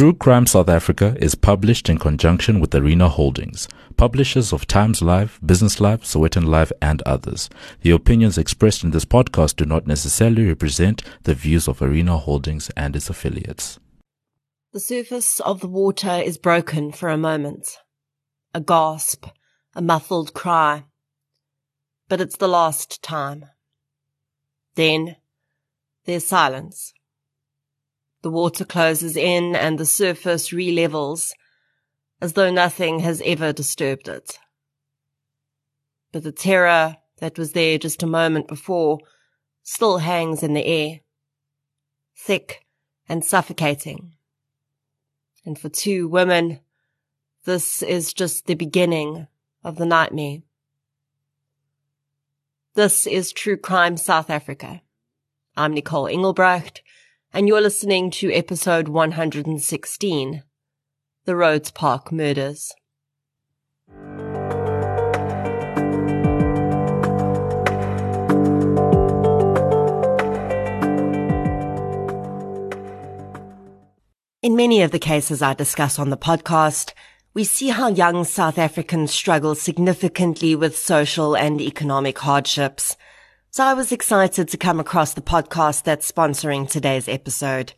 True Crime South Africa is published in conjunction with Arena Holdings, publishers of Times Live, Business Live, Sowetan Live, and others. The opinions expressed in this podcast do not necessarily represent the views of Arena Holdings and its affiliates. The surface of the water is broken for a moment. A gasp, a muffled cry. But it's the last time. Then there's silence. The water closes in and the surface relevels as though nothing has ever disturbed it. But the terror that was there just a moment before still hangs in the air, thick and suffocating. And for two women, this is just the beginning of the nightmare. This is True Crime South Africa. I'm Nicole Engelbrecht and you're listening to episode 116 The Rhodes Park Murders. In many of the cases I discuss on the podcast, we see how young South Africans struggle significantly with social and economic hardships – so I was excited to come across the podcast that's sponsoring today's episode.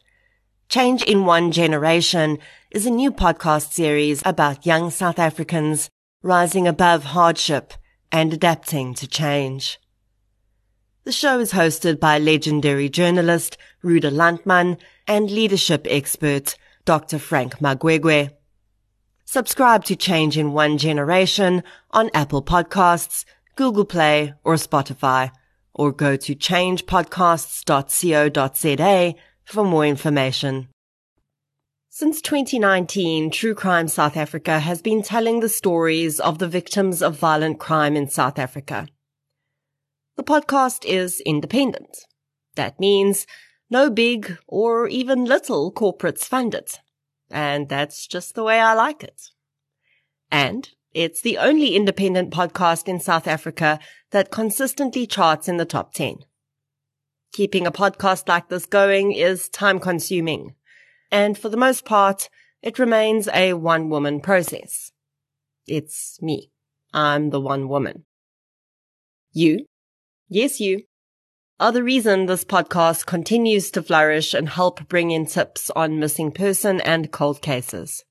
Change in One Generation is a new podcast series about young South Africans rising above hardship and adapting to change. The show is hosted by legendary journalist Ruda Landman and leadership expert Dr. Frank Magwegwe. Subscribe to Change in One Generation on Apple Podcasts, Google Play, or Spotify or go to changepodcasts.co.za for more information. Since 2019, True Crime South Africa has been telling the stories of the victims of violent crime in South Africa. The podcast is independent. That means no big or even little corporates fund it. And that's just the way I like it. And it's the only independent podcast in South Africa that consistently charts in the top 10. Keeping a podcast like this going is time consuming. And for the most part, it remains a one woman process. It's me. I'm the one woman. You, yes, you, are the reason this podcast continues to flourish and help bring in tips on missing person and cold cases.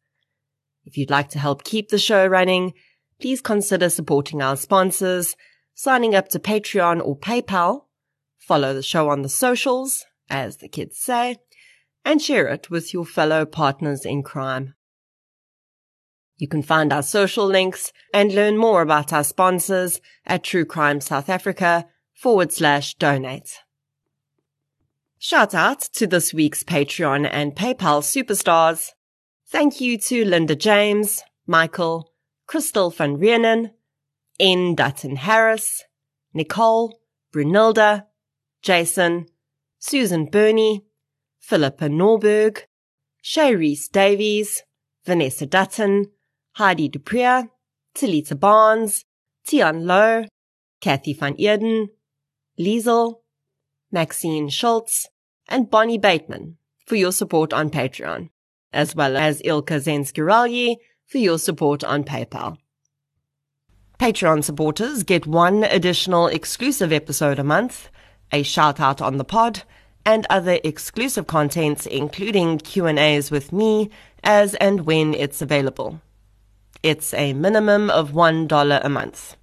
If you'd like to help keep the show running, please consider supporting our sponsors, signing up to Patreon or PayPal, follow the show on the socials, as the kids say, and share it with your fellow partners in crime. You can find our social links and learn more about our sponsors at True Crime South Africa forward slash donate. Shout out to this week's Patreon and PayPal superstars. Thank you to Linda James, Michael, Crystal van Rienen, N. Dutton Harris, Nicole, Brunilda, Jason, Susan Burney, Philippa Norberg, Shay Davies, Vanessa Dutton, Heidi Duprier, Talita Barnes, Tian Lowe, Kathy van Eerden, Liesel, Maxine Schultz, and Bonnie Bateman for your support on Patreon as well as Ilka Zenskiralyi for your support on PayPal. Patreon supporters get one additional exclusive episode a month, a shout out on the pod, and other exclusive contents including Q&As with me as and when it's available. It's a minimum of $1 a month.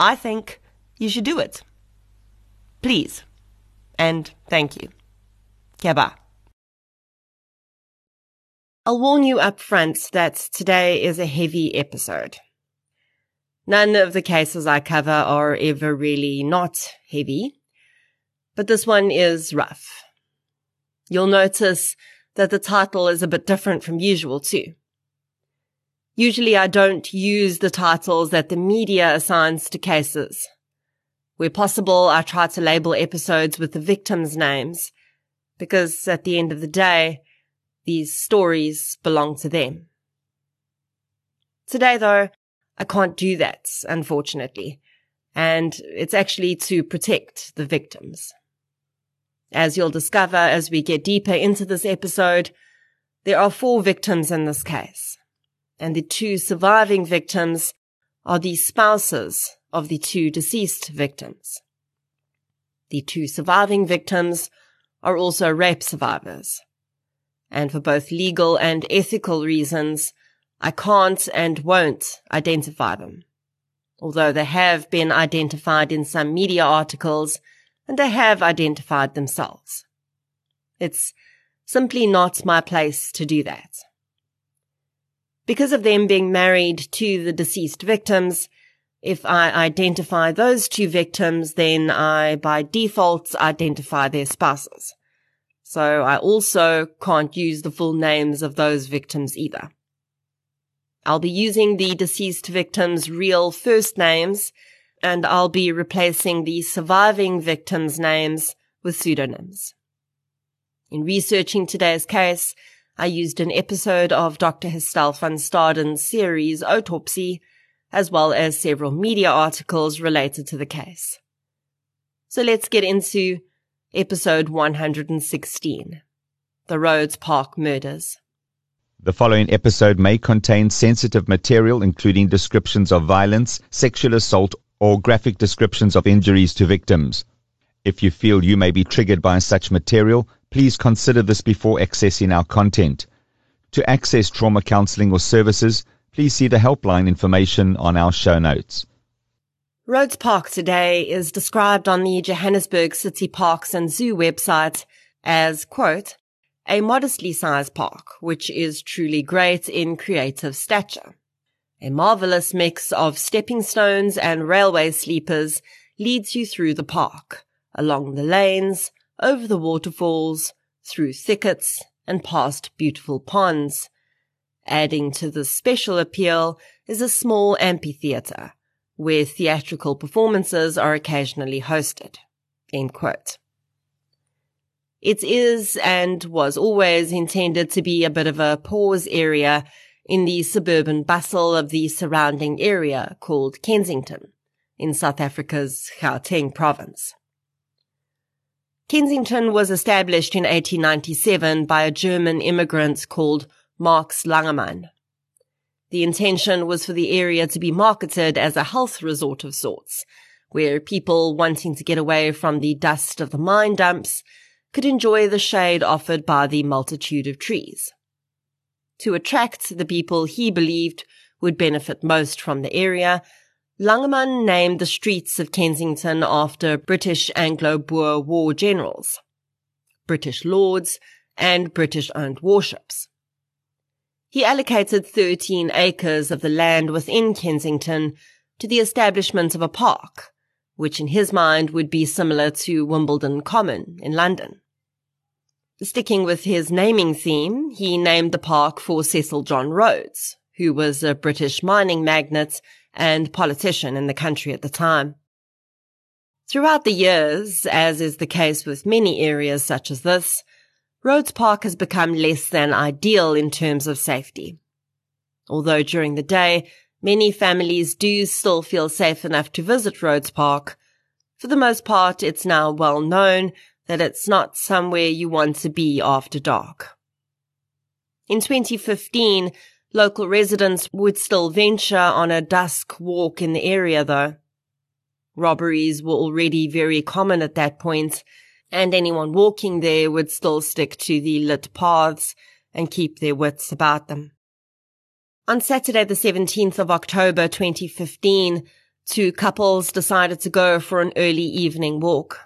I think you should do it. Please. And thank you. Keba. I'll warn you up front that today is a heavy episode. None of the cases I cover are ever really not heavy, but this one is rough. You'll notice that the title is a bit different from usual too. Usually I don't use the titles that the media assigns to cases. Where possible, I try to label episodes with the victims' names because at the end of the day, these stories belong to them. Today, though, I can't do that, unfortunately. And it's actually to protect the victims. As you'll discover as we get deeper into this episode, There are four victims in this case, and the two surviving victims are the spouses of the two deceased victims. The two surviving victims are also rape survivors. And for both legal and ethical reasons, I can't and won't identify them. Although they have been identified in some media articles and they have identified themselves. It's simply not my place to do that. Because of them being married to the deceased victims, if I identify those two victims, then I by default identify their spouses. So I also can't use the full names of those victims either. I'll be using the deceased victims' real first names, and I'll be replacing the surviving victims' names with pseudonyms. In researching today's case, I used an episode of Dr. Gestel van Staden's series Autopsy, as well as several media articles related to the case. So let's get into episode 116 The Rhodes Park Murders. The following episode may contain sensitive material, including descriptions of violence, sexual assault, or graphic descriptions of injuries to victims. If you feel you may be triggered by such material, please consider this before accessing our content. To access trauma counseling or services, please see the helpline information on our show notes. Rhodes Park today is described on the Johannesburg City Parks and Zoo website as, quote, a modestly sized park, which is truly great in creative stature. A marvelous mix of stepping stones and railway sleepers leads you through the park, along the lanes, over the waterfalls, through thickets, and past beautiful ponds. Adding to the special appeal is a small amphitheatre where theatrical performances are occasionally hosted. End quote. It is and was always intended to be a bit of a pause area in the suburban bustle of the surrounding area called Kensington in South Africa's Gauteng province. Kensington was established in 1897 by a German immigrant called Max Langermann. The intention was for the area to be marketed as a health resort of sorts, where people wanting to get away from the dust of the mine dumps could enjoy the shade offered by the multitude of trees. To attract the people he believed would benefit most from the area, Langermann named the streets of Kensington after British Anglo-Boer war generals, British lords, and British-owned warships. He allocated 13 acres of the land within Kensington to the establishment of a park, which in his mind would be similar to Wimbledon Common in London. Sticking with his naming theme, he named the park for Cecil John Rhodes, who was a British mining magnate and politician in the country at the time. Throughout the years, as is the case with many areas such as this, Rhodes Park has become less than ideal in terms of safety. Although during the day, many families do still feel safe enough to visit Rhodes Park, for the most part, it's now well known that it's not somewhere you want to be after dark. In 2015, local residents would still venture on a dusk walk in the area though. Robberies were already very common at that point, and anyone walking there would still stick to the lit paths and keep their wits about them. On Saturday, the 17th of October 2015, two couples decided to go for an early evening walk.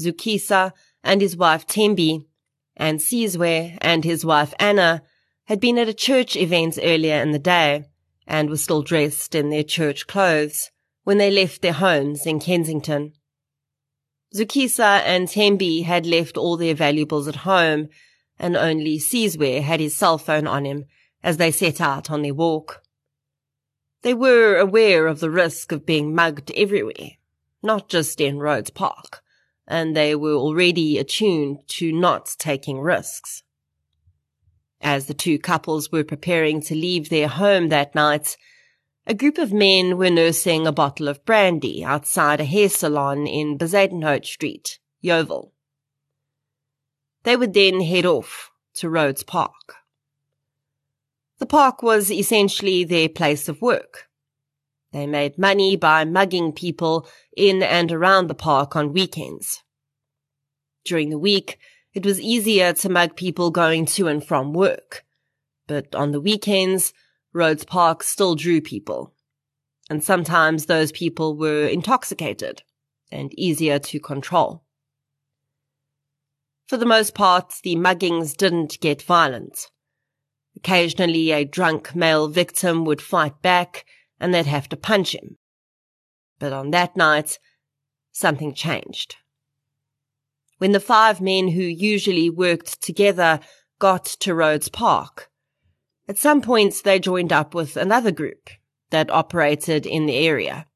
Zukisa and his wife Tembi, and Sizwe and his wife Anna had been at a church event earlier in the day and were still dressed in their church clothes when they left their homes in Kensington. Zukisa and Tembi had left all their valuables at home, and only Sizwe had his cell phone on him as they set out on their walk. They were aware of the risk of being mugged everywhere, not just in Rhodes Park, and they were already attuned to not taking risks. As the two couples were preparing to leave their home that night, a group of men were nursing a bottle of brandy outside a hair salon in Bezuidenhout Street, Yeovil. They would then head off to Rhodes Park. The park was essentially their place of work. They made money by mugging people in and around the park on weekends. During the week, it was easier to mug people going to and from work. But on the weekends, Rhodes Park still drew people. And sometimes those people were intoxicated and easier to control. For the most part, the muggings didn't get violent. Occasionally a drunk male victim would fight back and they'd have to punch him. But on that night, something changed. When the five men who usually worked together got to Rhodes Park, at some points they joined up with another group that operated in the area,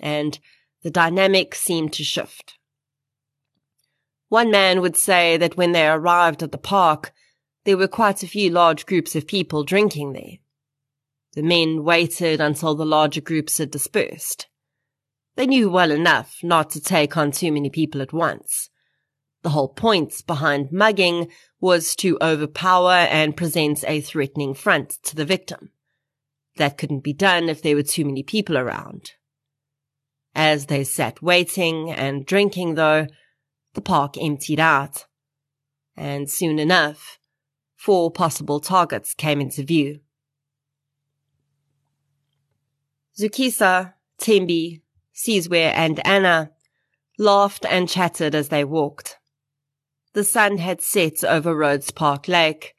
and the dynamic seemed to shift. One man would say that when they arrived at the park, there were quite a few large groups of people drinking there. The men waited until the larger groups had dispersed. They knew well enough not to take on too many people at once. The whole point behind mugging was to overpower and present a threatening front to the victim. That couldn't be done if there were too many people around. As they sat waiting and drinking, though, the park emptied out. And soon enough, four possible targets came into view. Zukisa, Tembi, Sizwe, and Anna laughed and chatted as they walked. The sun had set over Rhodes Park Lake,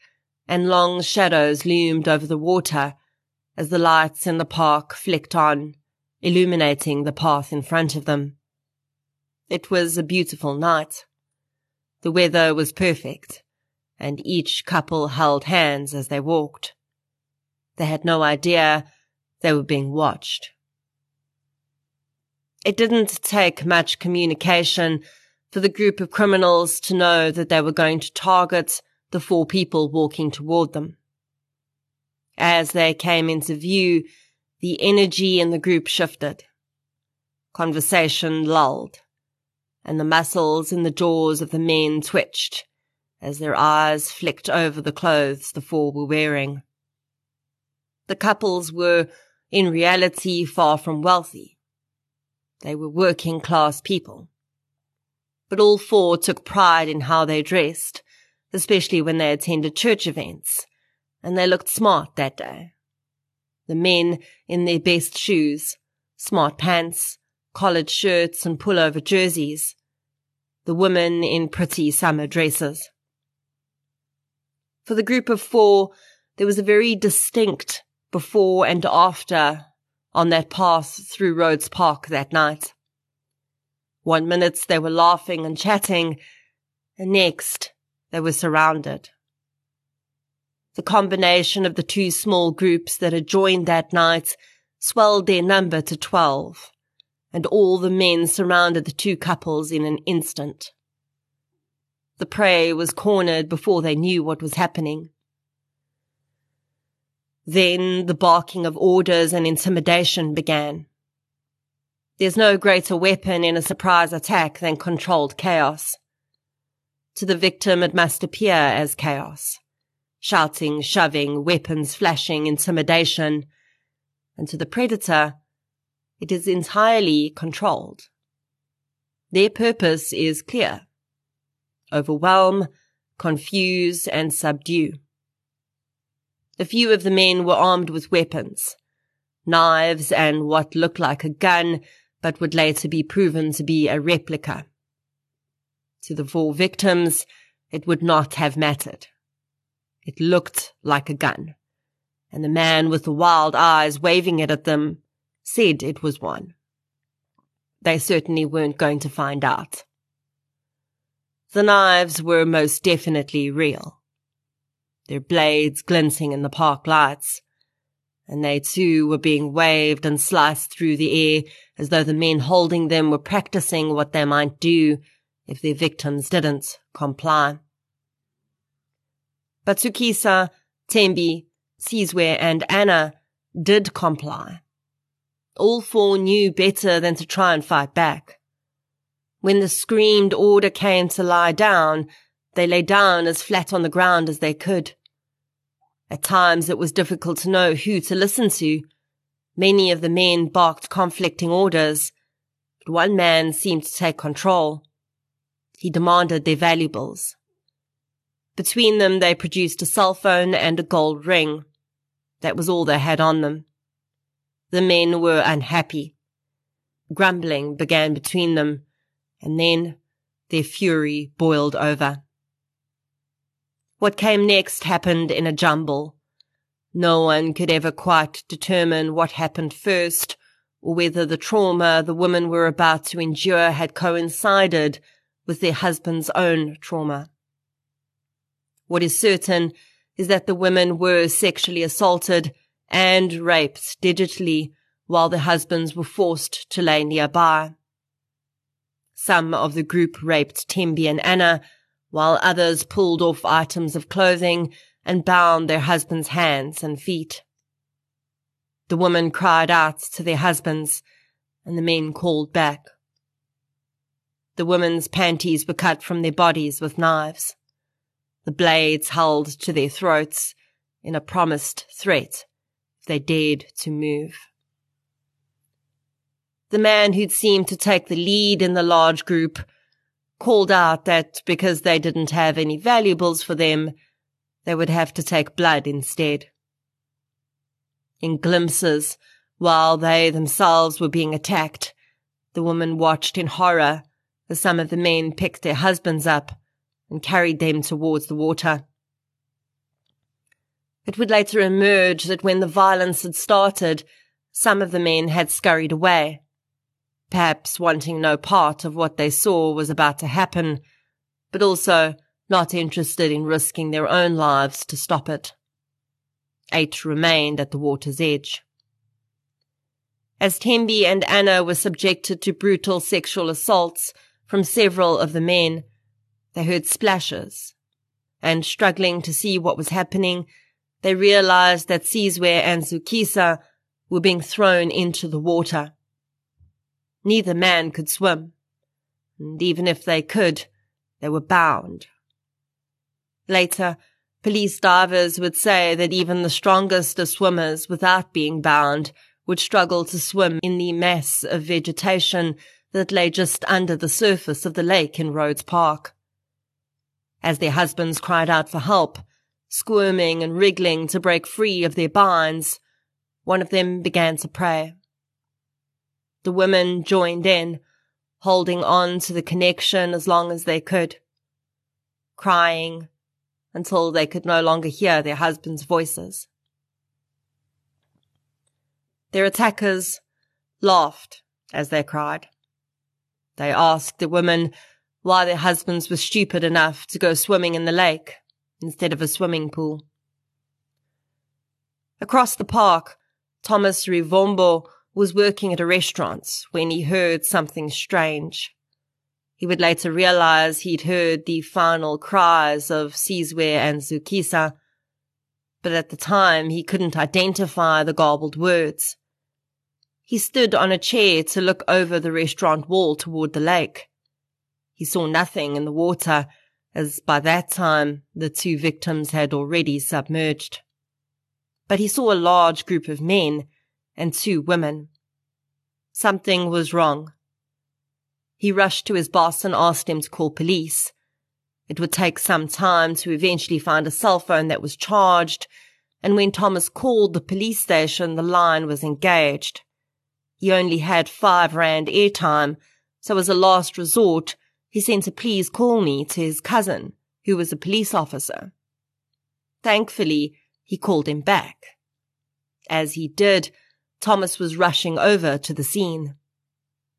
and long shadows loomed over the water as the lights in the park flicked on, illuminating the path in front of them. It was a beautiful night. The weather was perfect, and each couple held hands as they walked. They had no idea they were being watched. It didn't take much communication for the group of criminals to know that they were going to target the four people walking toward them. As they came into view, the energy in the group shifted. Conversation lulled, and the muscles in the jaws of the men twitched as their eyes flicked over the clothes the four were wearing. The couples were, in reality, far from wealthy. They were working class people. But all four took pride in how they dressed, especially when they attended church events and they looked smart that day. The men in their best shoes, smart pants, collared shirts and pullover jerseys. The women in pretty summer dresses. For the group of four, there was a very distinct before and after on that path through Rhodes Park that night. One minute they were laughing and chatting, and next they were surrounded. The combination of the two small groups that had joined that night swelled their number to twelve, and all the men surrounded the two couples in an instant. The prey was cornered before they knew what was happening. Then the barking of orders and intimidation began. There's no greater weapon in a surprise attack than controlled chaos. To the victim, it must appear as chaos shouting, shoving, weapons flashing, intimidation. And to the predator, it is entirely controlled. Their purpose is clear. Overwhelm, confuse, and subdue. A few of the men were armed with weapons, knives and what looked like a gun, but would later be proven to be a replica. To the four victims, it would not have mattered. It looked like a gun, and the man with the wild eyes waving it at them said it was one. They certainly weren't going to find out. The knives were most definitely real, their blades glinting in the park lights, and they too were being waved and sliced through the air as though the men holding them were practicing what they might do if their victims didn't comply. But Zukisa, Tembi, Sizwe, and Anna did comply. All four knew better than to try and fight back. When the screamed order came to lie down, They lay down as flat on the ground as they could. At times it was difficult to know who to listen to. Many of the men barked conflicting orders, but one man seemed to take control. He demanded their valuables. Between them, they produced a cell phone and a gold ring. That was all they had on them. The men were unhappy. Grumbling began between them, and then their fury boiled over. What came next happened in a jumble. No one could ever quite determine what happened first, or whether the trauma the women were about to endure had coincided with their husband's own trauma. What is certain is that the women were sexually assaulted and raped digitally while their husbands were forced to lay nearby. Some of the group raped Tembi and Anna, while others pulled off items of clothing and bound their husbands' hands and feet. The women cried out to their husbands, and the men called back. The women's panties were cut from their bodies with knives the blades held to their throats in a promised threat if they dared to move. The man who'd seemed to take the lead in the large group called out that because they didn't have any valuables for them, they would have to take blood instead. In glimpses, while they themselves were being attacked, the woman watched in horror as some of the men picked their husbands up and carried them towards the water. It would later emerge that when the violence had started, some of the men had scurried away, perhaps wanting no part of what they saw was about to happen, but also not interested in risking their own lives to stop it. Eight remained at the water's edge. As Tembi and Anna were subjected to brutal sexual assaults from several of the men, they heard splashes, and struggling to see what was happening, they realized that Sizwe and Zukisa were being thrown into the water. Neither man could swim, and even if they could, they were bound. Later, police divers would say that even the strongest of swimmers without being bound would struggle to swim in the mass of vegetation that lay just under the surface of the lake in Rhodes Park as their husbands cried out for help, squirming and wriggling to break free of their binds. One of them began to pray. The women joined in, holding on to the connection as long as they could, crying until they could no longer hear their husbands' voices. Their attackers laughed as they cried. They asked the women why their husbands were stupid enough to go swimming in the lake instead of a swimming pool. Across the park, Thomas Rivombo was working at a restaurant when he heard something strange. He would later realize he'd heard the final cries of Sizwe and Zukisa, but at the time he couldn't identify the garbled words. He stood on a chair to look over the restaurant wall toward the lake. He saw nothing in the water, as by that time the two victims had already submerged. But he saw a large group of men and two women. Something was wrong. He rushed to his boss and asked him to call police. It would take some time to eventually find a cell phone that was charged, and when Thomas called the police station, the line was engaged. He only had five rand airtime, so as a last resort, he sent a please call me to his cousin, who was a police officer. Thankfully, he called him back. As he did, Thomas was rushing over to the scene.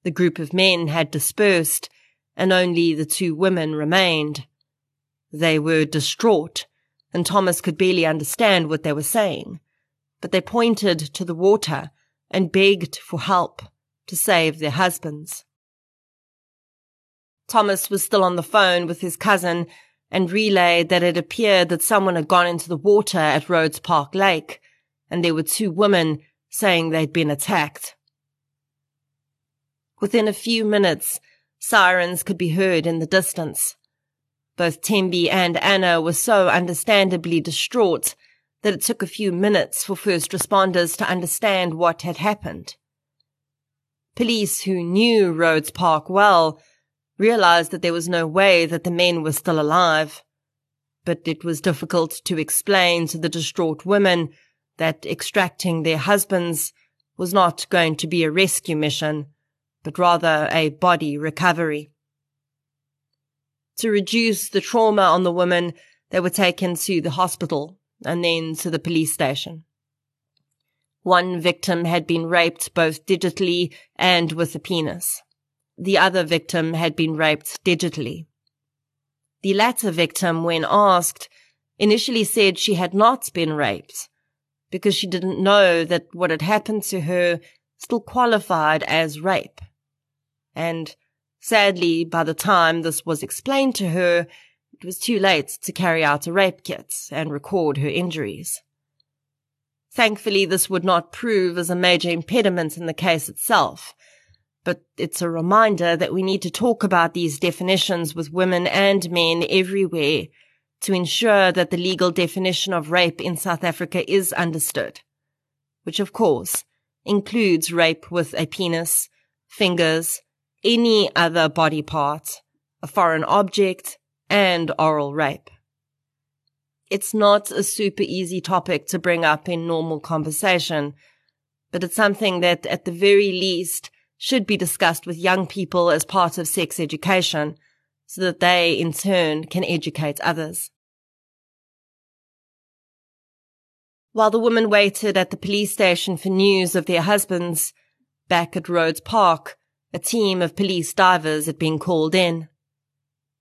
The group of men had dispersed, and only the two women remained. They were distraught, and Thomas could barely understand what they were saying, but they pointed to the water and begged for help to save their husbands. Thomas was still on the phone with his cousin and relayed that it appeared that someone had gone into the water at Rhodes Park Lake, and there were two women saying they'd been attacked. Within a few minutes, sirens could be heard in the distance. Both Tembi and Anna were so understandably distraught that it took a few minutes for first responders to understand what had happened. Police who knew Rhodes Park well realized that there was no way that the men were still alive. But it was difficult to explain to the distraught women that extracting their husbands was not going to be a rescue mission, but rather a body recovery. To reduce the trauma on the women, they were taken to the hospital and then to the police station. One victim had been raped both digitally and with a penis. The other victim had been raped digitally. The latter victim, when asked, initially said she had not been raped because she didn't know that what had happened to her still qualified as rape. And sadly, by the time this was explained to her, it was too late to carry out a rape kit and record her injuries. Thankfully, this would not prove as a major impediment in the case itself. But it's a reminder that we need to talk about these definitions with women and men everywhere to ensure that the legal definition of rape in South Africa is understood, which of course includes rape with a penis, fingers, any other body part, a foreign object, and oral rape. It's not a super easy topic to bring up in normal conversation, but it's something that at the very least should be discussed with young people as part of sex education so that they in turn can educate others. While the women waited at the police station for news of their husbands, back at Rhodes Park, a team of police divers had been called in.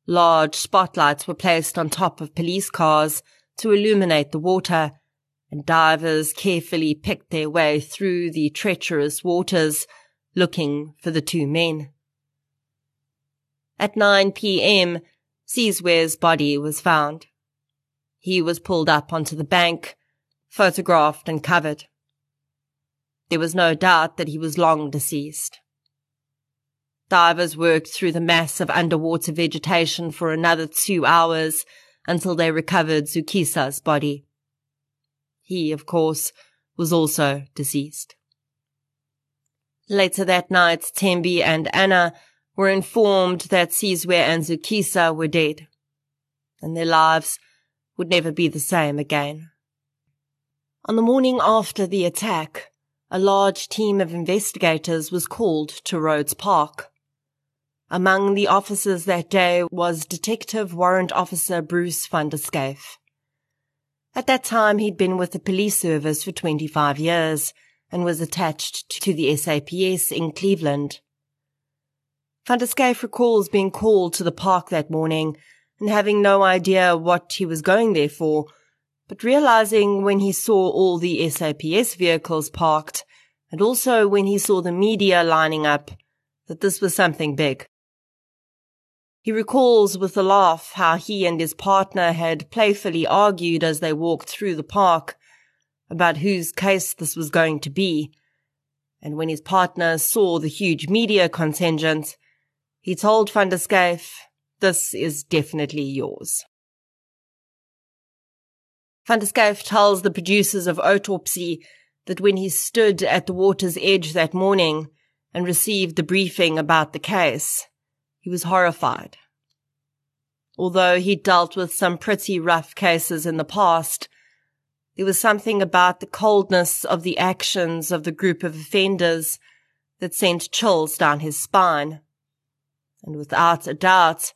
Large spotlights were placed on top of police cars to illuminate the water, and divers carefully picked their way through the treacherous waters, looking for the two men. At 9 p.m., Sizwe's body was found. He was pulled up onto the bank, photographed and covered. There was no doubt that he was long deceased. Divers worked through the mass of underwater vegetation for another two hours until they recovered Zukisa's body. He, of course, was also deceased. Later that night, Tembi and Anna were informed that Sizwe and Zukisa were dead, and their lives would never be the same again. On the morning after the attack, a large team of investigators was called to Rhodes Park. Among the officers that day was Detective Warrant Officer Bruce van der Schyff. At that time, he'd been with the police service for 25 years and was attached to the SAPS in Cleveland. Schyff recalls being called to the park that morning and having no idea what he was going there for, but realizing when he saw all the SAPS vehicles parked and also when he saw the media lining up that this was something big. He recalls with a laugh how he and his partner had playfully argued as they walked through the park about whose case this was going to be. And when his partner saw the huge media contingent, he told Van der Schyff, this is definitely yours. Van der Schyff tells the producers of Autopsy that when he stood at the water's edge that morning and received the briefing about the case, he was horrified. Although he dealt with some pretty rough cases in the past, there was something about the coldness of the actions of the group of offenders that sent chills down his spine. And without a doubt,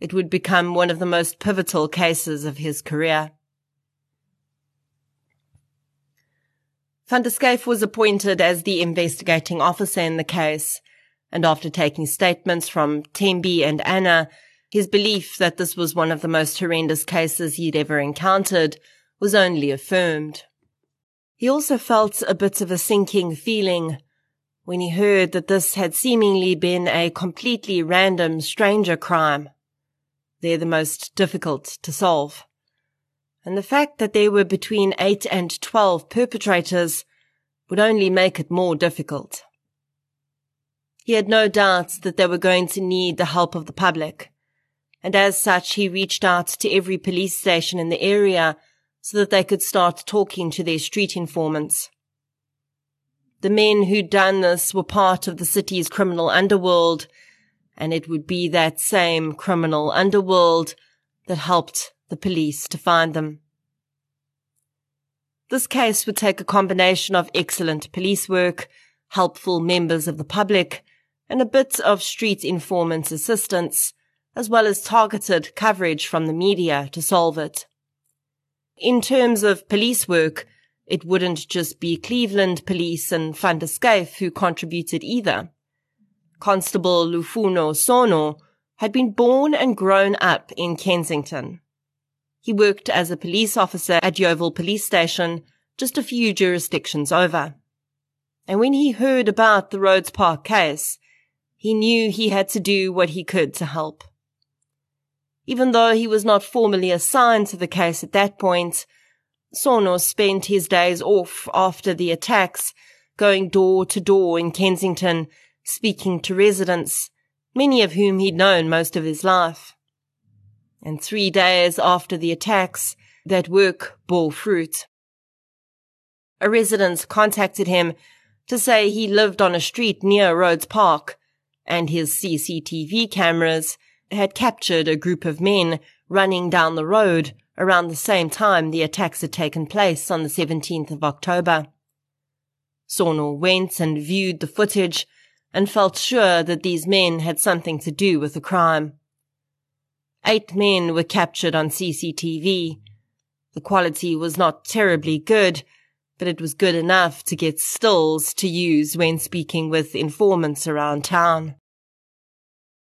it would become one of the most pivotal cases of his career. Van der Schyff was appointed as the investigating officer in the case, and after taking statements from Tembi and Anna, his belief that this was one of the most horrendous cases he'd ever encountered was only affirmed. He also felt a bit of a sinking feeling when he heard that this had seemingly been a completely random stranger crime. They're the most difficult to solve. And the fact that there were between 8 and 12 perpetrators would only make it more difficult. He had no doubt that they were going to need the help of the public, and as such he reached out to every police station in the area so that they could start talking to their street informants. The men who'd done this were part of the city's criminal underworld, and it would be that same criminal underworld that helped the police to find them. This case would take a combination of excellent police work, helpful members of the public, and a bit of street informant assistance, as well as targeted coverage from the media to solve it. In terms of police work, it wouldn't just be Cleveland Police and Van der Schyff who contributed either. Constable Lufuno Sono had been born and grown up in Kensington. He worked as a police officer at Yeovil Police Station, just a few jurisdictions over. And when he heard about the Rhodes Park case, he knew he had to do what he could to help. Even though he was not formally assigned to the case at that point, Sono spent his days off after the attacks, going door to door in Kensington, speaking to residents, many of whom he'd known most of his life. And three days after the attacks, that work bore fruit. A resident contacted him to say he lived on a street near Rhodes Park, and his CCTV cameras had captured a group of men running down the road around the same time the attacks had taken place on the 17th of October. Sono went and viewed the footage and felt sure that these men had something to do with the crime. Eight men were captured on CCTV. The quality was not terribly good, but it was good enough to get stills to use when speaking with informants around town.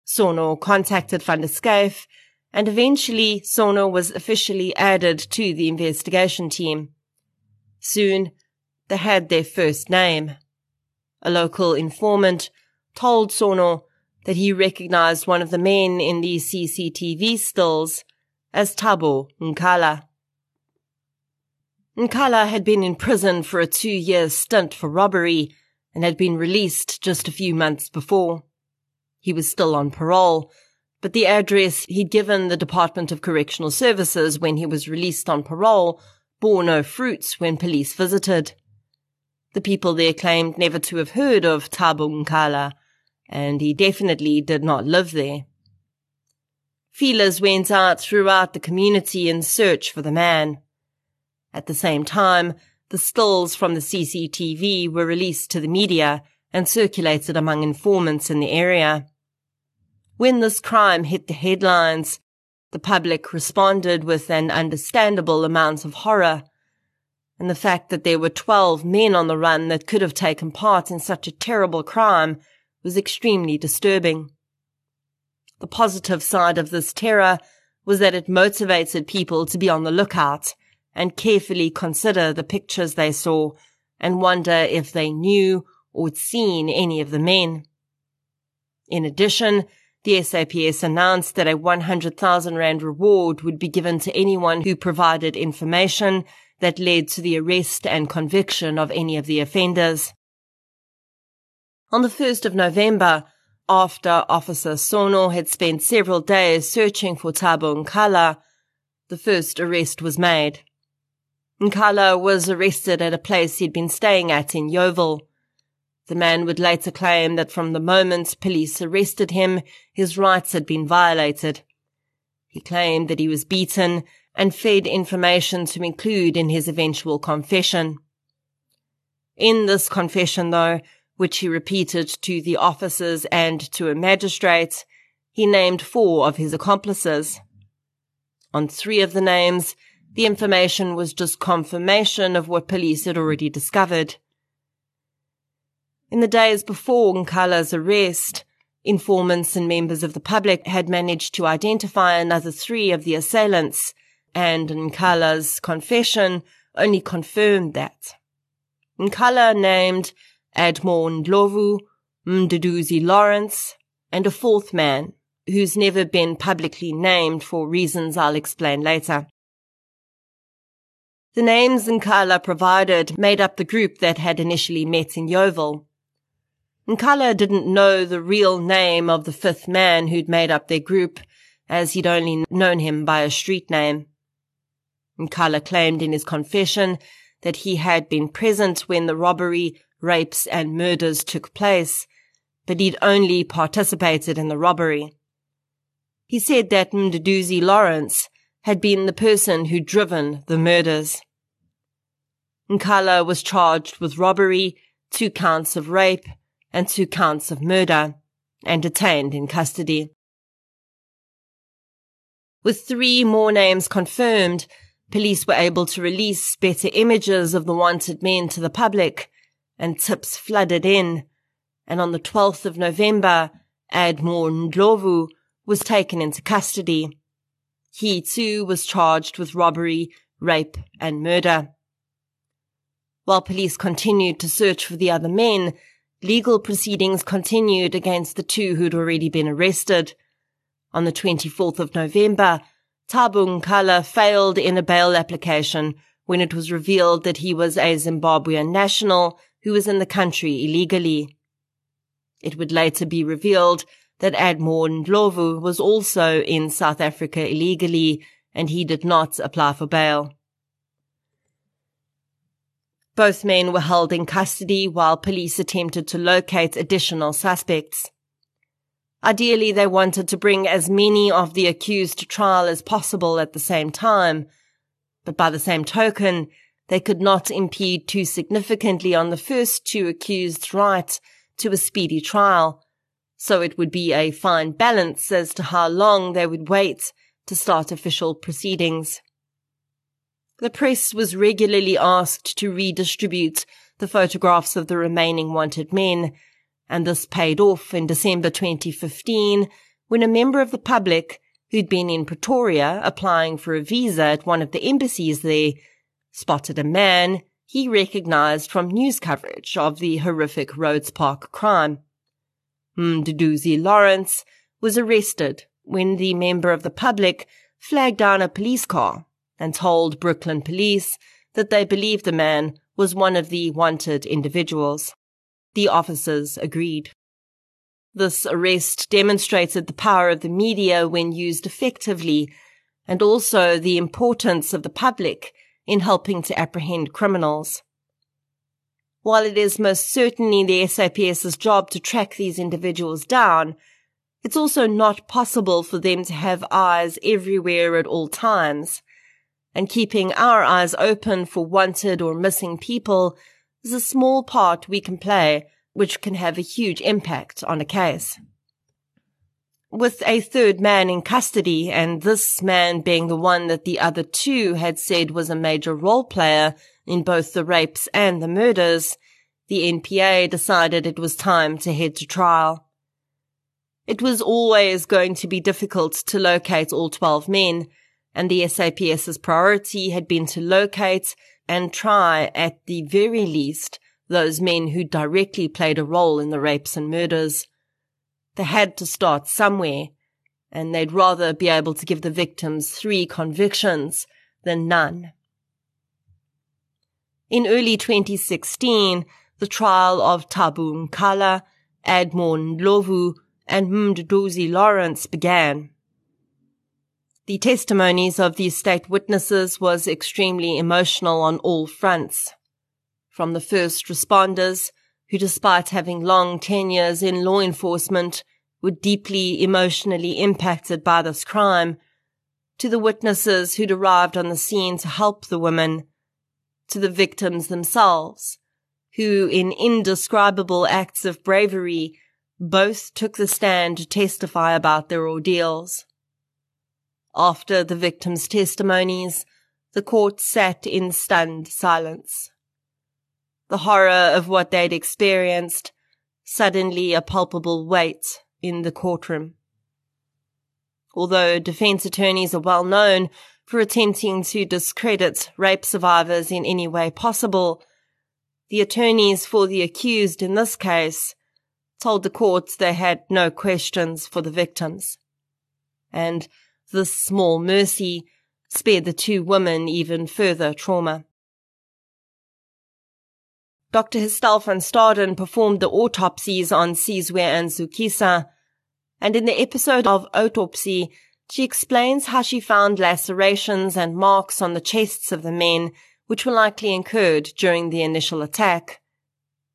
Sono contacted Van der Schyff and eventually Sono was officially added to the investigation team. Soon, they had their first name. A local informant told Sono that he recognized one of the men in the CCTV stills as Thabo Nkala. Nkala had been in prison for a two-year stint for robbery and had been released just a few months before. He was still on parole, but the address he'd given the Department of Correctional Services when he was released on parole bore no fruits when police visited. The people there claimed never to have heard of Thabo Nkala, and he definitely did not live there. Feelers went out throughout the community in search for the man. At the same time, the stills from the CCTV were released to the media and circulated among informants in the area. When this crime hit the headlines, the public responded with an understandable amount of horror. And the fact that there were 12 men on the run that could have taken part in such a terrible crime was extremely disturbing. The positive side of this terror was that it motivated people to be on the lookout and carefully consider the pictures they saw and wonder if they knew or had seen any of the men. In addition, the SAPS announced that a 100,000 Rand reward would be given to anyone who provided information that led to the arrest and conviction of any of the offenders. On the 1st of November, after Officer Sono had spent several days searching for Thabo Nkala, the first arrest was made. Nkala was arrested at a place he'd been staying at in Yeovil. The man would later claim that from the moment police arrested him, his rights had been violated. He claimed that he was beaten and fed information to include in his eventual confession. In this confession, though, which he repeated to the officers and to a magistrate, he named four of his accomplices. On three of the names, the information was just confirmation of what police had already discovered. In the days before Nkala's arrest, informants and members of the public had managed to identify another three of the assailants, and Nkala's confession only confirmed that. Nkala named Admore Ndlovu, Mduduzi Lawrence, and a fourth man, who's never been publicly named for reasons I'll explain later. The names Nkala provided made up the group that had initially met in Yeovil. Nkala didn't know the real name of the fifth man who'd made up their group, as he'd only known him by a street name. Nkala claimed in his confession that he had been present when the robbery, rapes, and murders took place, but he'd only participated in the robbery. He said that Mduduzi Lawrence had been the person who'd driven the murders. Nkala was charged with robbery, two counts of rape, and two counts of murder, and detained in custody. With three more names confirmed, police were able to release better images of the wanted men to the public, and tips flooded in. And on the 12th of November, Admore Ndlovu was taken into custody. He too was charged with robbery, rape, and murder. While police continued to search for the other men, legal proceedings continued against the two who'd already been arrested. On the 24th of November, Thabo Nkala failed in a bail application when it was revealed that he was a Zimbabwean national who was in the country illegally. It would later be revealed that Admore Ndlovu was also in South Africa illegally and he did not apply for bail. Both men were held in custody while police attempted to locate additional suspects. Ideally, they wanted to bring as many of the accused to trial as possible at the same time, but by the same token, they could not impede too significantly on the first two accused right to a speedy trial, so it would be a fine balance as to how long they would wait to start official proceedings. The press was regularly asked to redistribute the photographs of the remaining wanted men, and this paid off in December 2015 when a member of the public who'd been in Pretoria applying for a visa at one of the embassies there spotted a man he recognized from news coverage of the horrific Rhodes Park crime. Hmm, Mduduzi Lawrence was arrested when the member of the public flagged down a police car and told Brooklyn police that they believed the man was one of the wanted individuals. The officers agreed. This arrest demonstrated the power of the media when used effectively and also the importance of the public in helping to apprehend criminals. While it is most certainly the SAPS's job to track these individuals down, it's also not possible for them to have eyes everywhere at all times. And keeping our eyes open for wanted or missing people is a small part we can play, which can have a huge impact on a case. With a third man in custody, and this man being the one that the other two had said was a major role player in both the rapes and the murders, the NPA decided it was time to head to trial. It was always going to be difficult to locate all 12 men, and the SAPS's priority had been to locate and try, at the very least, those men who directly played a role in the rapes and murders. They had to start somewhere, and they'd rather be able to give the victims three convictions than none. In early 2016, the trial of Thabo Nkala, Admore Ndlovu, and Mduduzi Lawrence began. The testimonies of the state witnesses was extremely emotional on all fronts. From the first responders, who despite having long tenures in law enforcement, were deeply emotionally impacted by this crime, to the witnesses who'd arrived on the scene to help the women, to the victims themselves, who in indescribable acts of bravery both took the stand to testify about their ordeals. After the victims' testimonies, the court sat in stunned silence. The horror of what they'd experienced, suddenly a palpable weight in the courtroom. Although defense attorneys are well known for attempting to discredit rape survivors in any way possible, the attorneys for the accused in this case told the court they had no questions for the victims. And this small mercy spared the two women even further trauma. Dr. Herstel van Staden performed the autopsies on Sizwe and Zukisa, and in the episode of Autopsy, She explains how she found lacerations and marks on the chests of the men, which were likely incurred during the initial attack.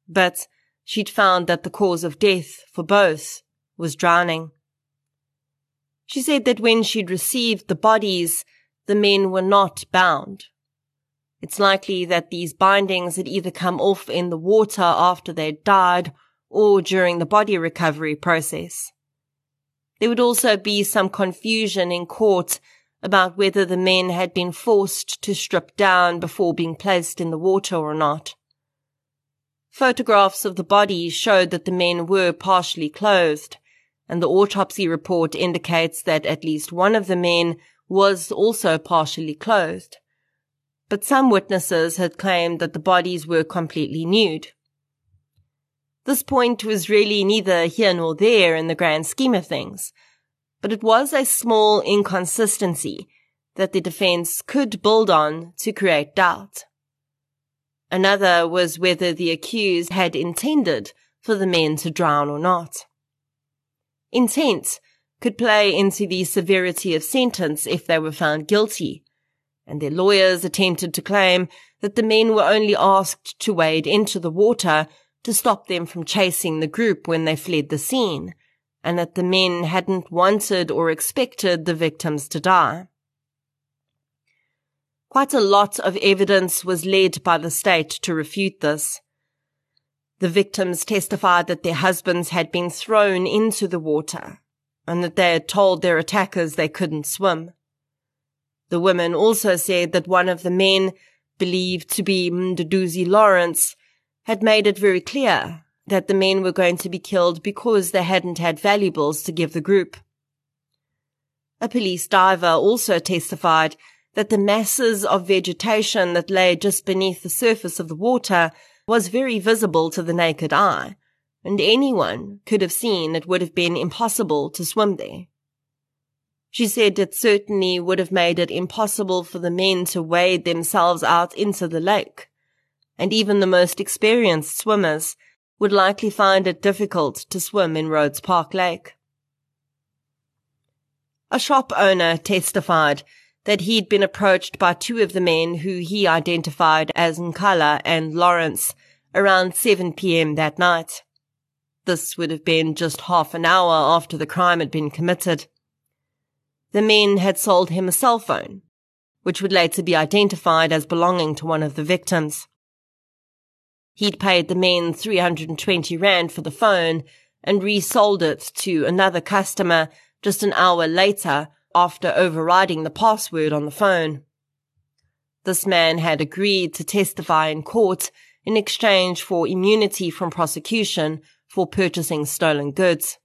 But she'd found that the cause of death for both was drowning. She said that when she'd received the bodies, the men were not bound. It's likely that these bindings had either come off in the water after they'd died or during the body recovery process. There would also be some confusion in court about whether the men had been forced to strip down before being placed in the water or not. Photographs of the bodies showed that the men were partially clothed, and the autopsy report indicates that at least one of the men was also partially clothed. But some witnesses had claimed that the bodies were completely nude. This point was really neither here nor there in the grand scheme of things, but it was a small inconsistency that the defense could build on to create doubt. Another was whether the accused had intended for the men to drown or not. Intent could play into the severity of sentence if they were found guilty, and their lawyers attempted to claim that the men were only asked to wade into the water to stop them from chasing the group when they fled the scene, and that the men hadn't wanted or expected the victims to die. Quite a lot of evidence was led by the state to refute this. The victims testified that their husbands had been thrown into the water and that they had told their attackers they couldn't swim. The women also said that one of the men, believed to be Mduduzi Lawrence, had made it very clear that the men were going to be killed because they hadn't had valuables to give the group. A police diver also testified that the masses of vegetation that lay just beneath the surface of the water was very visible to the naked eye, and anyone could have seen it would have been impossible to swim there. She said it certainly would have made it impossible for the men to wade themselves out into the lake and even the most experienced swimmers would likely find it difficult to swim in Rhodes Park Lake. A shop owner testified that he'd been approached by two of the men who he identified as Nkala and Lawrence around 7 p.m. that night. This would have been just half an hour after the crime had been committed. The men had sold him a cell phone, which would later be identified as belonging to one of the victims. He'd paid the men 320 Rand for the phone and resold it to another customer just an hour later after overriding the password on the phone. This man had agreed to testify in court in exchange for immunity from prosecution for purchasing stolen goods.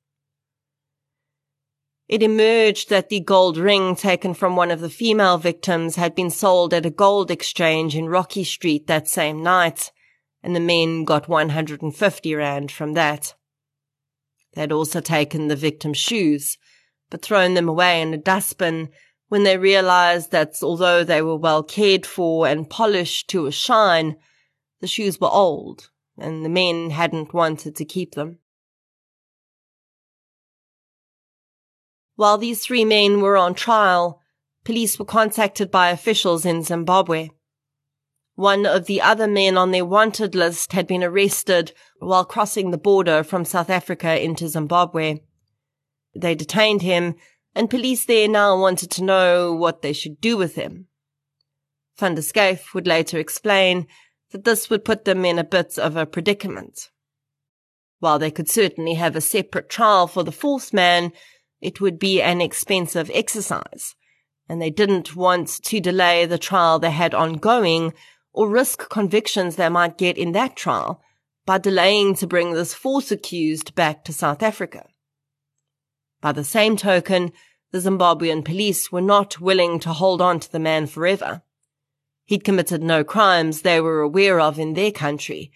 It emerged that the gold ring taken from one of the female victims had been sold at a gold exchange in Rocky Street that same night, and the men got 150 rand from that. They had also taken the victim's shoes, but thrown them away in a dustbin when they realized that although they were well cared for and polished to a shine, the shoes were old, and the men hadn't wanted to keep them. While these three men were on trial, police were contacted by officials in Zimbabwe. One of the other men on their wanted list had been arrested while crossing the border from South Africa into Zimbabwe. They detained him, and police there now wanted to know what they should do with him. Van der Schyff would later explain that this would put them in a bit of a predicament. While they could certainly have a separate trial for the fourth man, it would be an expensive exercise, and they didn't want to delay the trial they had ongoing or risk convictions they might get in that trial by delaying to bring this fourth accused back to South Africa. By the same token, the Zimbabwean police were not willing to hold on to the man forever. He'd committed no crimes they were aware of in their country,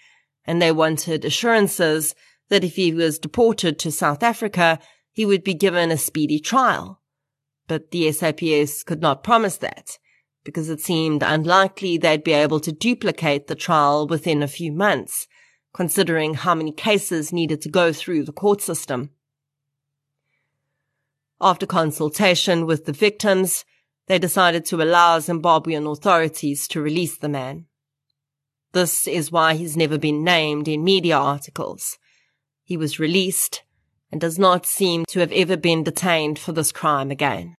and they wanted assurances that if he was deported to South Africa, he would be given a speedy trial. But the SAPS could not promise that, because it seemed unlikely they'd be able to duplicate the trial within a few months, considering how many cases needed to go through the court system. After consultation with the victims, they decided to allow Zimbabwean authorities to release the man. This is why he's never been named in media articles. He was released and does not seem to have ever been detained for this crime again.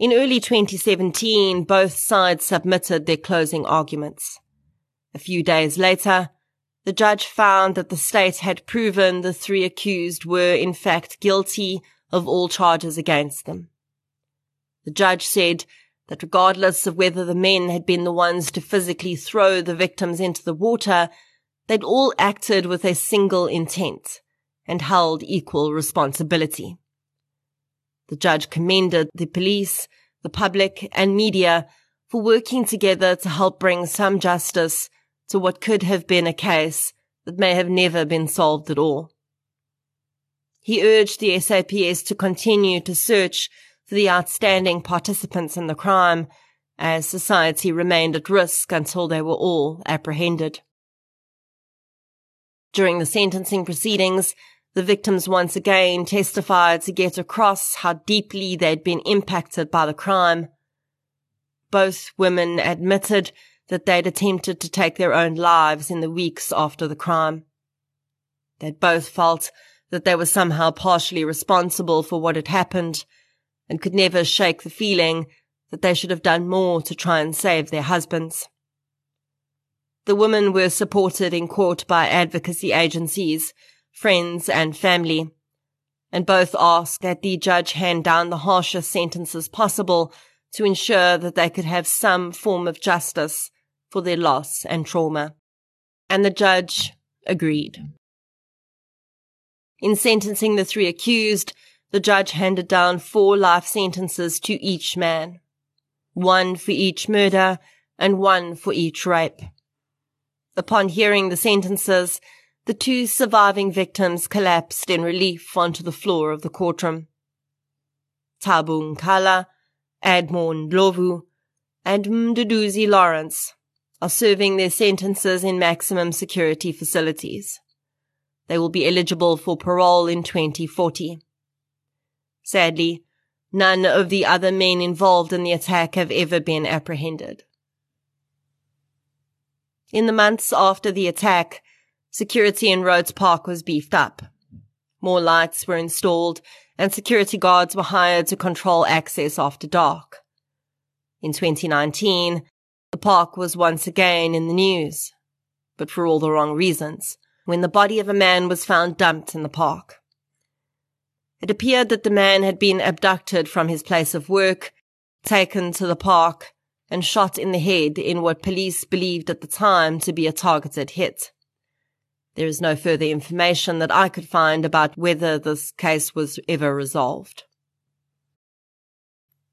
In early 2017, both sides submitted their closing arguments. A few days later, the judge found that the state had proven the three accused were in fact guilty of all charges against them. The judge said that regardless of whether the men had been the ones to physically throw the victims into the water, they'd all acted with a single intent and held equal responsibility. The judge commended the police, the public, and media for working together to help bring some justice to what could have been a case that may have never been solved at all. He urged the SAPS to continue to search for the outstanding participants in the crime as society remained at risk until they were all apprehended. During the sentencing proceedings, the victims once again testified to get across how deeply they'd been impacted by the crime. Both women admitted that they'd attempted to take their own lives in the weeks after the crime. They'd both felt that they were somehow partially responsible for what had happened and could never shake the feeling that they should have done more to try and save their husbands. The women were supported in court by advocacy agencies friends, and family, and both asked that the judge hand down the harshest sentences possible to ensure that they could have some form of justice for their loss and trauma. And the judge agreed. In sentencing the three accused, the judge handed down four life sentences to each man. One for each murder and one for each rape. Upon hearing the sentences, the two surviving victims collapsed in relief onto the floor of the courtroom. Thabo Nkala, Admore Ndlovu, and Mduduzi Lawrence are serving their sentences in maximum security facilities. They will be eligible for parole in 2040. Sadly, none of the other men involved in the attack have ever been apprehended. In the months after the attack, Security in Rhodes Park was beefed up. More lights were installed and security guards were hired to control access after dark. In 2019, the park was once again in the news, but for all the wrong reasons, when the body of a man was found dumped in the park. It appeared that the man had been abducted from his place of work, taken to the park, and shot in the head in what police believed at the time to be a targeted hit. There is no further information that I could find about whether this case was ever resolved.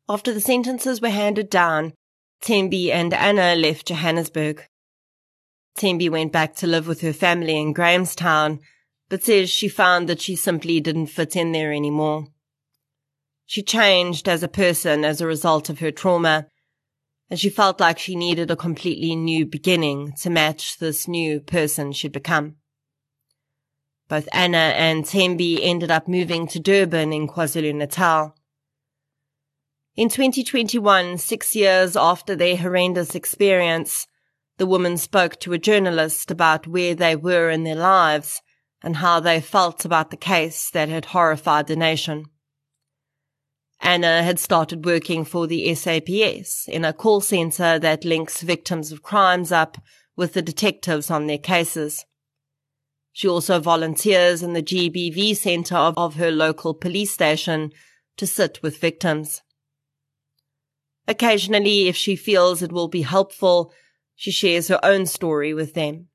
After the sentences were handed down, Thembi and Anna left Johannesburg. Thembi went back to live with her family in Grahamstown, but says she found that she simply didn't fit in there anymore. She changed as a person as a result of her trauma, and she felt like she needed a completely new beginning to match this new person she'd become. Both Anna and Thembi ended up moving to Durban in KwaZulu-Natal. In 2021, six years after their horrendous experience, the woman spoke to a journalist about where they were in their lives and how they felt about the case that had horrified the nation. Anna had started working for the SAPS in a call center that links victims of crimes up with the detectives on their cases. She also volunteers in the GBV center of, of her local police station to sit with victims. Occasionally, if she feels it will be helpful, she shares her own story with them.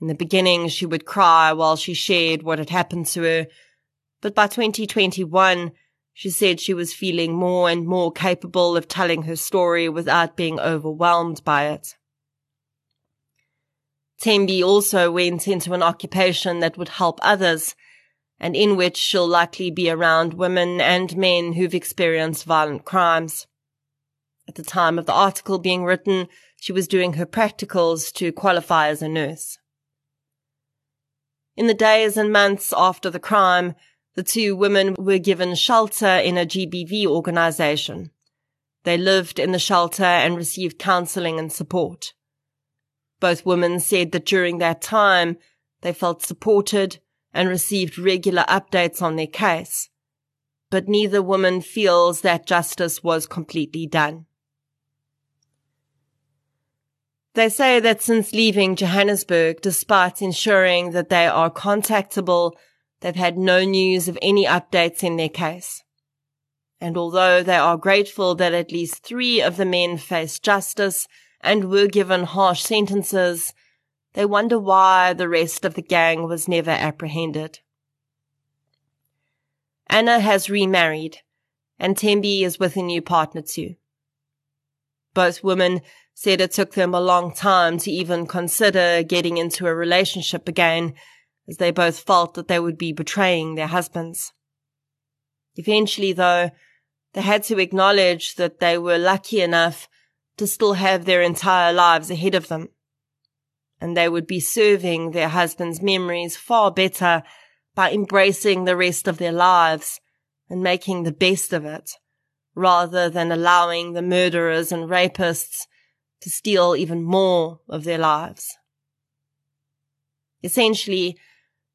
In the beginning, she would cry while she shared what had happened to her, but by 2021, she said she was feeling more and more capable of telling her story without being overwhelmed by it. Thembi also went into an occupation that would help others, and in which she'll likely be around women and men who've experienced violent crimes. At the time of the article being written, she was doing her practicals to qualify as a nurse. In the days and months after the crime, the two women were given shelter in a GBV organization. They lived in the shelter and received counseling and support. Both women said that during that time, they felt supported and received regular updates on their case. But neither woman feels that justice was completely done. They say that since leaving Johannesburg, despite ensuring that they are contactable, they've had no news of any updates in their case. And although they are grateful that at least three of the men faced justice and were given harsh sentences, they wonder why the rest of the gang was never apprehended. Anna has remarried, and Thembi is with a new partner too. Both women said it took them a long time to even consider getting into a relationship again, as they both felt that they would be betraying their husbands. Eventually, though, they had to acknowledge that they were lucky enough to still have their entire lives ahead of them. And they would be serving their husbands' memories far better by embracing the rest of their lives and making the best of it, rather than allowing the murderers and rapists to steal even more of their lives. Essentially,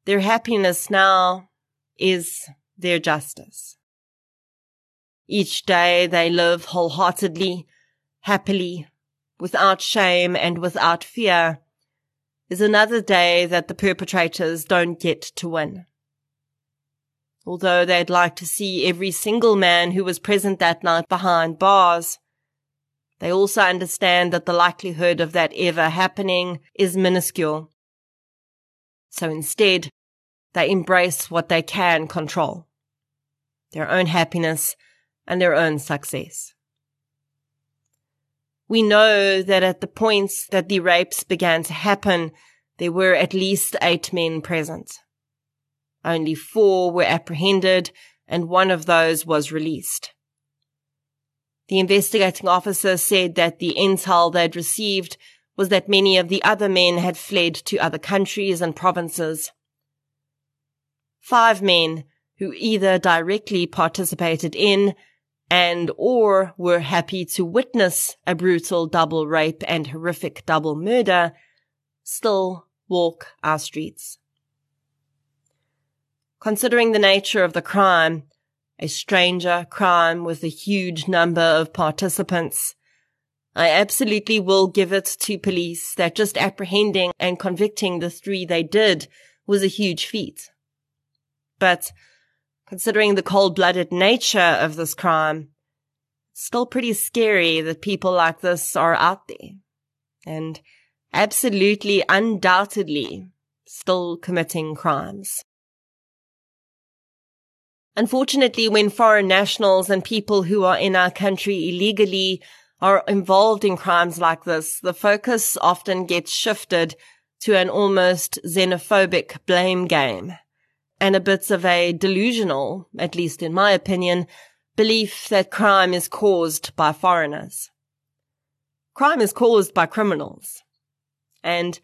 their happiness now is their justice. Each day they live wholeheartedly, happily, without shame and without fear, is another day that the perpetrators don't get to win. Although they'd like to see every single man who was present that night behind bars, they also understand that the likelihood of that ever happening is minuscule. So instead, they embrace what they can control. Their own happiness and their own success. We know that at the points that the rapes began to happen, there were at least eight men present. Only four were apprehended and one of those was released. The investigating officer said that the intel they'd received was that many of the other men had fled to other countries and provinces. Five men who either directly participated in and or were happy to witness a brutal double rape and horrific double murder still walk our streets. Considering the nature of the crime, a stranger crime with a huge number of participants. I absolutely will give it to police that just apprehending and convicting the three they did was a huge feat. But considering the cold-blooded nature of this crime, it's still pretty scary that people like this are out there and absolutely undoubtedly still committing crimes. Unfortunately, when foreign nationals and people who are in our country illegally are involved in crimes like this, the focus often gets shifted to an almost xenophobic blame game and a bit of a delusional, at least in my opinion, belief that crime is caused by foreigners. Crime is caused by criminals. And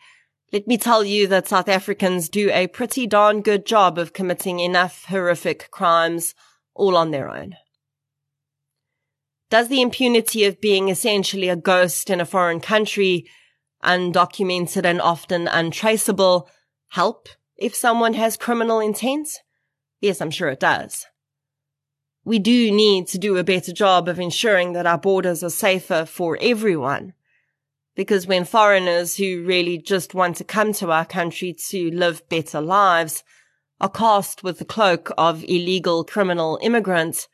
let me tell you that South Africans do a pretty darn good job of committing enough horrific crimes all on their own. Does the impunity of being essentially a ghost in a foreign country, undocumented and often untraceable, help if someone has criminal intent? Yes, I'm sure it does. We do need to do a better job of ensuring that our borders are safer for everyone because when foreigners who really just want to come to our country to live better lives are cast with the cloak of illegal criminal immigrants,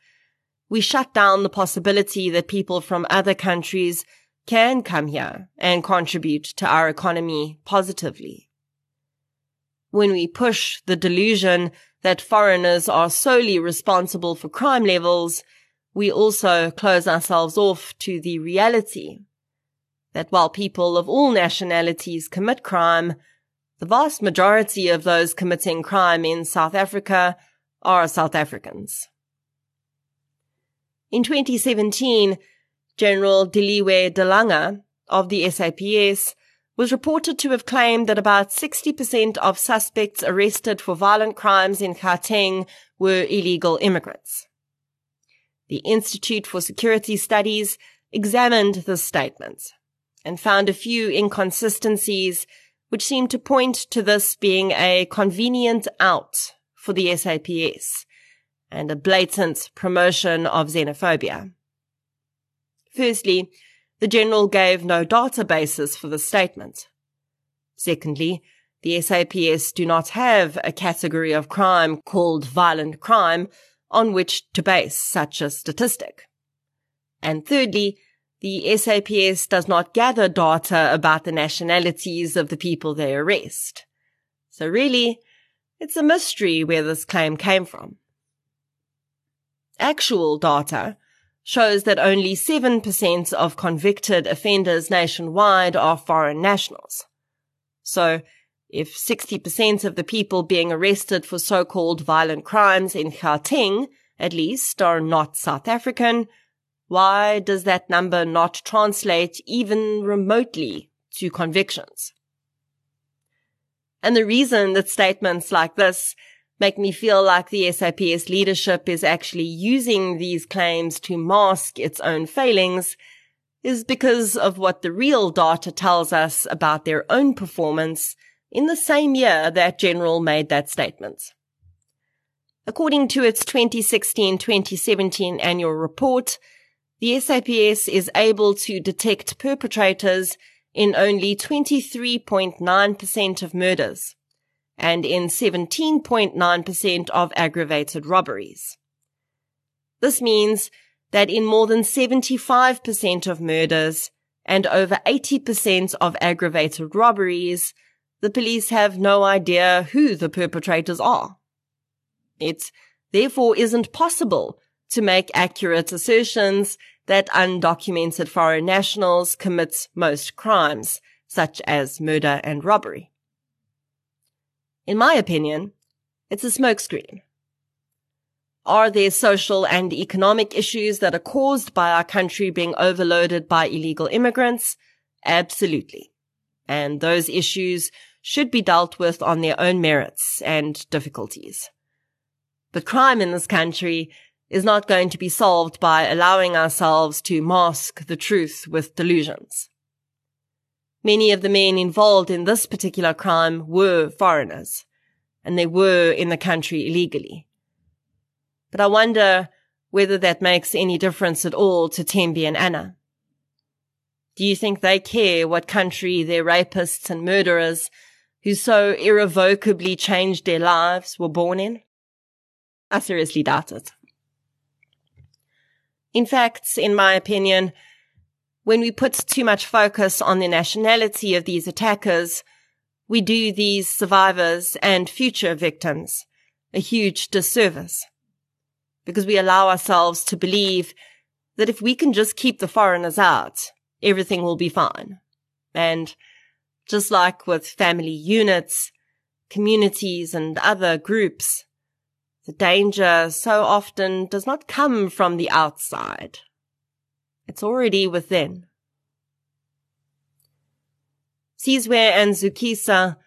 we shut down the possibility that people from other countries can come here and contribute to our economy positively. When we push the delusion that foreigners are solely responsible for crime levels, we also close ourselves off to the reality that while people of all nationalities commit crime, the vast majority of those committing crime in South Africa are South Africans. In 2017, General Deliwe de Lange of the SAPS was reported to have claimed that about 60% of suspects arrested for violent crimes in Gauteng were illegal immigrants. The Institute for Security Studies examined this statement and found a few inconsistencies which seemed to point to this being a convenient out for the SAPS and a blatant promotion of xenophobia. Firstly, the general gave no databases for the statement. Secondly, the SAPS do not have a category of crime called violent crime on which to base such a statistic. And thirdly, the SAPS does not gather data about the nationalities of the people they arrest. So really, it's a mystery where this claim came from. Actual data shows that only 7% of convicted offenders nationwide are foreign nationals. So, if 60% of the people being arrested for so-called violent crimes in Gauteng, at least, are not South African, why does that number not translate even remotely to convictions? And the reason that statements like this make me feel like the SAPS leadership is actually using these claims to mask its own failings is because of what the real data tells us about their own performance in the same year that General made that statement. According to its 2016-2017 annual report, the SAPS is able to detect perpetrators in only 23.9% of murders and in 17.9% of aggravated robberies. This means that in more than 75% of murders and over 80% of aggravated robberies, the police have no idea who the perpetrators are. It therefore isn't possible to make accurate assertions that undocumented foreign nationals commit most crimes, such as murder and robbery. In my opinion, it's a smokescreen. Are there social and economic issues that are caused by our country being overloaded by illegal immigrants? Absolutely. And those issues should be dealt with on their own merits and difficulties. But crime in this country is not going to be solved by allowing ourselves to mask the truth with delusions. Many of the men involved in this particular crime were foreigners, and they were in the country illegally. But I wonder whether that makes any difference at all to Thembi and Anna. Do you think they care what country their rapists and murderers, who so irrevocably changed their lives, were born in? I seriously doubt it. In fact, in my opinion, when we put too much focus on the nationality of these attackers, we do these survivors and future victims a huge disservice because we allow ourselves to believe that if we can just keep the foreigners out, everything will be fine. And just like with family units, communities and other groups, the danger so often does not come from the outside, it's already within. Sizwe and Zukisa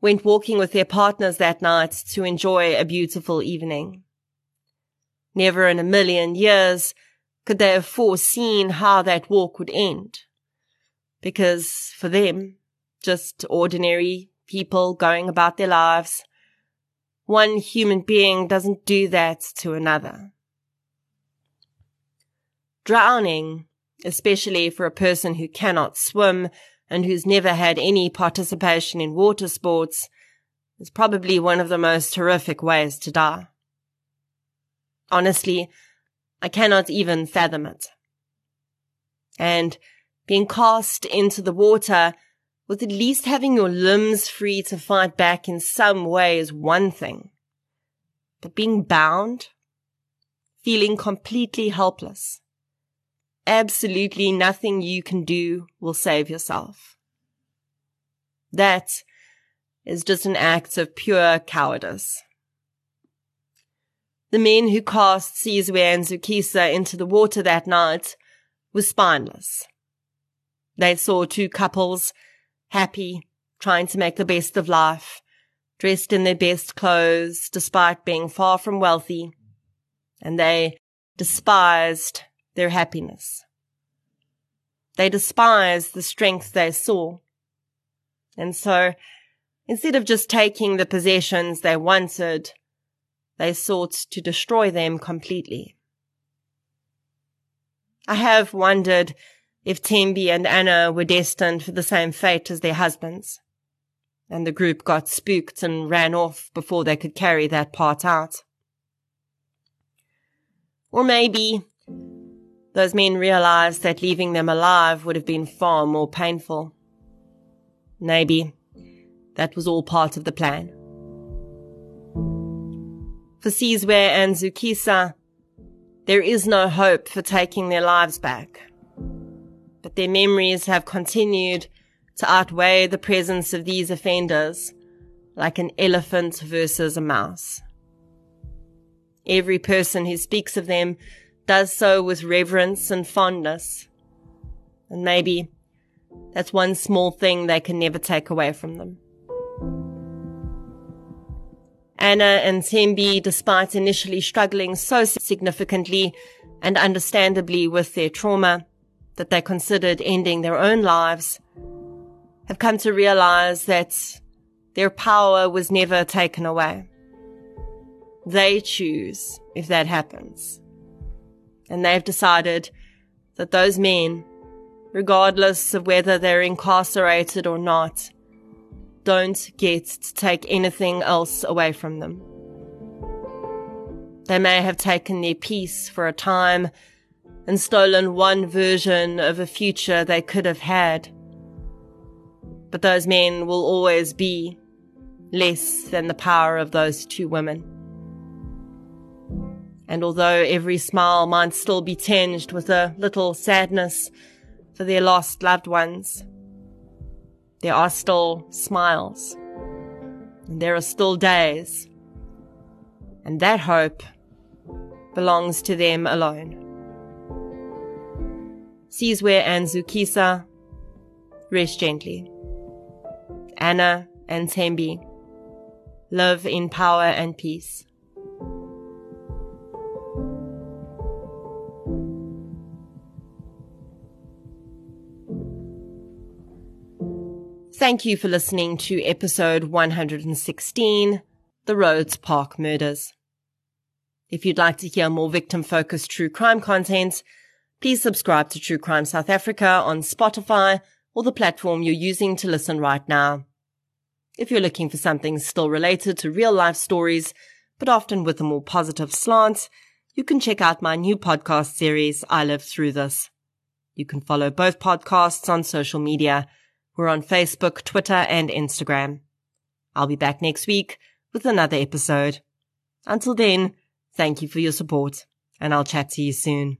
went walking with their partners that night to enjoy a beautiful evening. Never in a million years could they have foreseen how that walk would end. Because for them, just ordinary people going about their lives, one human being doesn't do that to another. Drowning, especially for a person who cannot swim and who's never had any participation in water sports, is probably one of the most horrific ways to die. Honestly, I cannot even fathom it. And being cast into the water with at least having your limbs free to fight back in some way is one thing. But being bound, feeling completely helpless, absolutely nothing you can do will save yourself. That is just an act of pure cowardice. The men who cast Sizwe and Zukisa into the water that night were spineless. They saw two couples happy, trying to make the best of life, dressed in their best clothes despite being far from wealthy, and they despised their happiness. They despised the strength they saw. And so, instead of just taking the possessions they wanted, they sought to destroy them completely. I have wondered if Thembi and Anna were destined for the same fate as their husbands, and the group got spooked and ran off before they could carry that part out. Or maybe those men realized that leaving them alive would have been far more painful. Maybe that was all part of the plan. For Sizwe and Zukisa, there is no hope for taking their lives back. But their memories have continued to outweigh the presence of these offenders like an elephant versus a mouse. Every person who speaks of them does so with reverence and fondness. And maybe that's one small thing they can never take away from them. Anna and Thembi, despite initially struggling so significantly and understandably with their trauma that they considered ending their own lives, have come to realize that their power was never taken away. They choose if that happens and they've decided that those men, regardless of whether they're incarcerated or not, don't get to take anything else away from them. They may have taken their peace for a time and stolen one version of a future they could have had. But those men will always be less than the power of those two women. And although every smile might still be tinged with a little sadness for their lost loved ones, there are still smiles. And there are still days. And that hope belongs to them alone. Sizwe and Zukisa, rest gently. Anna and Thembi live in power and peace. Thank you for listening to episode 116, The Rhodes Park Murders. If you'd like to hear more victim focused true crime content, please subscribe to True Crime South Africa on Spotify or the platform you're using to listen right now. If you're looking for something still related to real life stories, but often with a more positive slant, you can check out my new podcast series, I Live Through This. You can follow both podcasts on social media we're on Facebook, Twitter, and Instagram. I'll be back next week with another episode. Until then, thank you for your support, and I'll chat to you soon.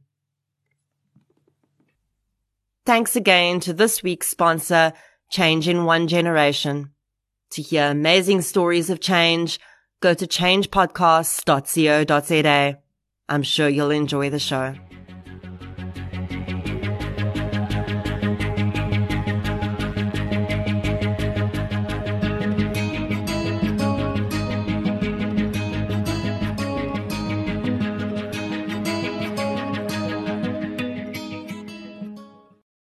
Thanks again to this week's sponsor, Change in One Generation. To hear amazing stories of change, go to changepodcasts.co.za. I'm sure you'll enjoy the show.